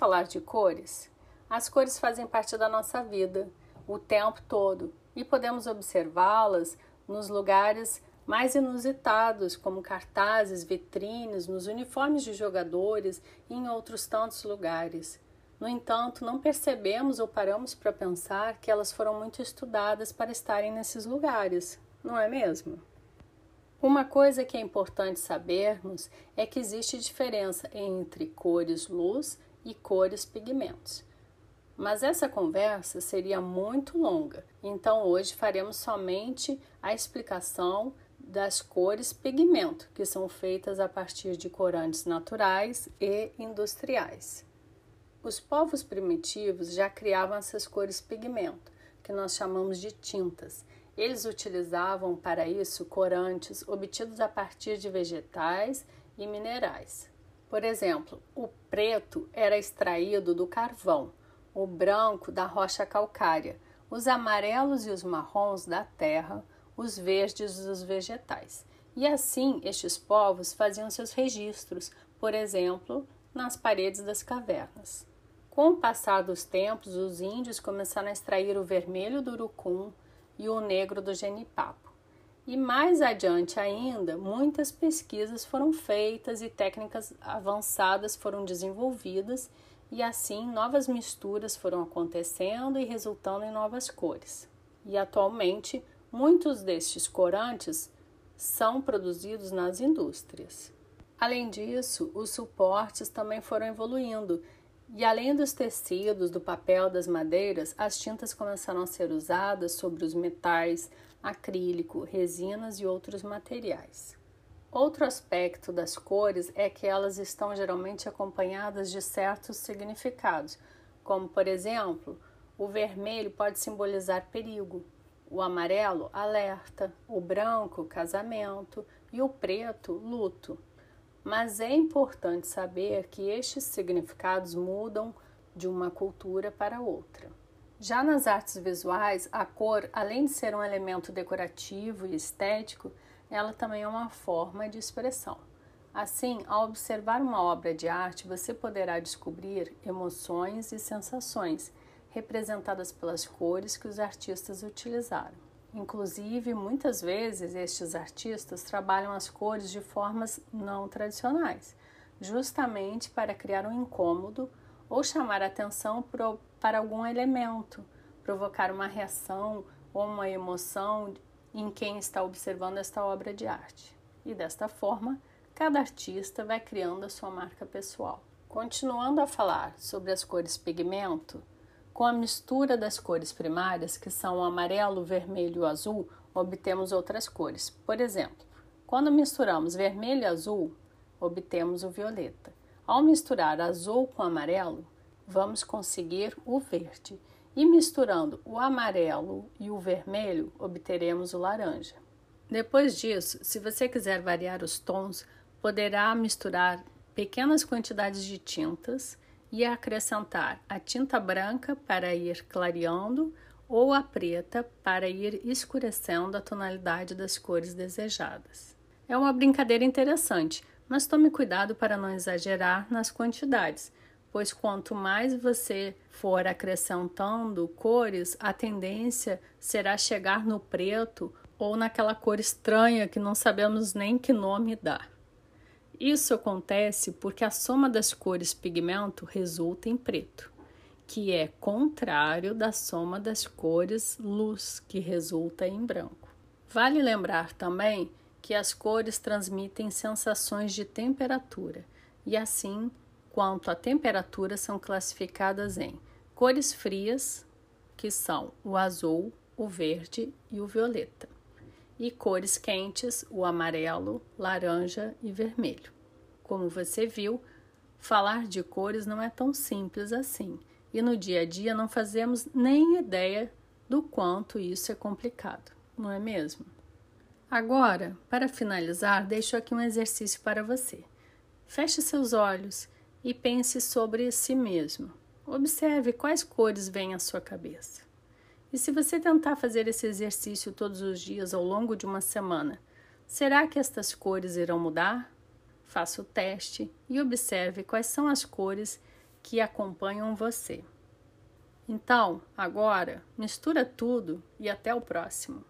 Falar de cores? As cores fazem parte da nossa vida o tempo todo e podemos observá-las nos lugares mais inusitados, como cartazes, vitrines, nos uniformes de jogadores e em outros tantos lugares. No entanto, não percebemos ou paramos para pensar que elas foram muito estudadas para estarem nesses lugares, não é mesmo? Uma coisa que é importante sabermos é que existe diferença entre cores luz e cores pigmentos. Mas essa conversa seria muito longa, então hoje faremos somente a explicação das cores pigmento, que são feitas a partir de corantes naturais e industriais. Os povos primitivos já criavam essas cores pigmento, que nós chamamos de tintas. Eles utilizavam para isso corantes obtidos a partir de vegetais e minerais. Por exemplo, o preto era extraído do carvão, o branco da rocha calcária, os amarelos e os marrons da terra, os verdes dos vegetais. E assim estes povos faziam seus registros, por exemplo, nas paredes das cavernas. Com o passar dos tempos, os índios começaram a extrair o vermelho do urucum e o negro do genipapo. E mais adiante ainda, muitas pesquisas foram feitas e técnicas avançadas foram desenvolvidas, e assim novas misturas foram acontecendo e resultando em novas cores. E atualmente, muitos destes corantes são produzidos nas indústrias. Além disso, os suportes também foram evoluindo e além dos tecidos, do papel, das madeiras, as tintas começaram a ser usadas sobre os metais, acrílico, resinas e outros materiais. Outro aspecto das cores é que elas estão geralmente acompanhadas de certos significados, como por exemplo, o vermelho pode simbolizar perigo, o amarelo, alerta, o branco, casamento e o preto, luto mas é importante saber que estes significados mudam de uma cultura para outra. Já nas artes visuais, a cor, além de ser um elemento decorativo e estético, ela também é uma forma de expressão. Assim, ao observar uma obra de arte, você poderá descobrir emoções e sensações representadas pelas cores que os artistas utilizaram. Inclusive, muitas vezes estes artistas trabalham as cores de formas não tradicionais, justamente para criar um incômodo ou chamar atenção para algum elemento, provocar uma reação ou uma emoção em quem está observando esta obra de arte. E desta forma, cada artista vai criando a sua marca pessoal. Continuando a falar sobre as cores pigmento, com a mistura das cores primárias, que são o amarelo, o vermelho e o azul, obtemos outras cores. Por exemplo, quando misturamos vermelho e azul, obtemos o violeta. Ao misturar azul com amarelo, vamos conseguir o verde. E misturando o amarelo e o vermelho, obteremos o laranja. Depois disso, se você quiser variar os tons, poderá misturar pequenas quantidades de tintas e acrescentar a tinta branca para ir clareando ou a preta para ir escurecendo a tonalidade das cores desejadas. É uma brincadeira interessante, mas tome cuidado para não exagerar nas quantidades, pois quanto mais você for acrescentando cores, a tendência será chegar no preto ou naquela cor estranha que não sabemos nem que nome dar. Isso acontece porque a soma das cores pigmento resulta em preto, que é contrário da soma das cores luz, que resulta em branco. Vale lembrar também que as cores transmitem sensações de temperatura e assim, quanto à temperatura, são classificadas em cores frias, que são o azul, o verde e o violeta e cores quentes, o amarelo, laranja e vermelho. Como você viu, falar de cores não é tão simples assim, e no dia a dia não fazemos nem ideia do quanto isso é complicado, não é mesmo? Agora, para finalizar, deixo aqui um exercício para você. Feche seus olhos e pense sobre si mesmo. Observe quais cores vêm à sua cabeça. E se você tentar fazer esse exercício todos os dias ao longo de uma semana, será que estas cores irão mudar? faça o teste e observe quais são as cores que acompanham você. Então, agora, mistura tudo e até o próximo.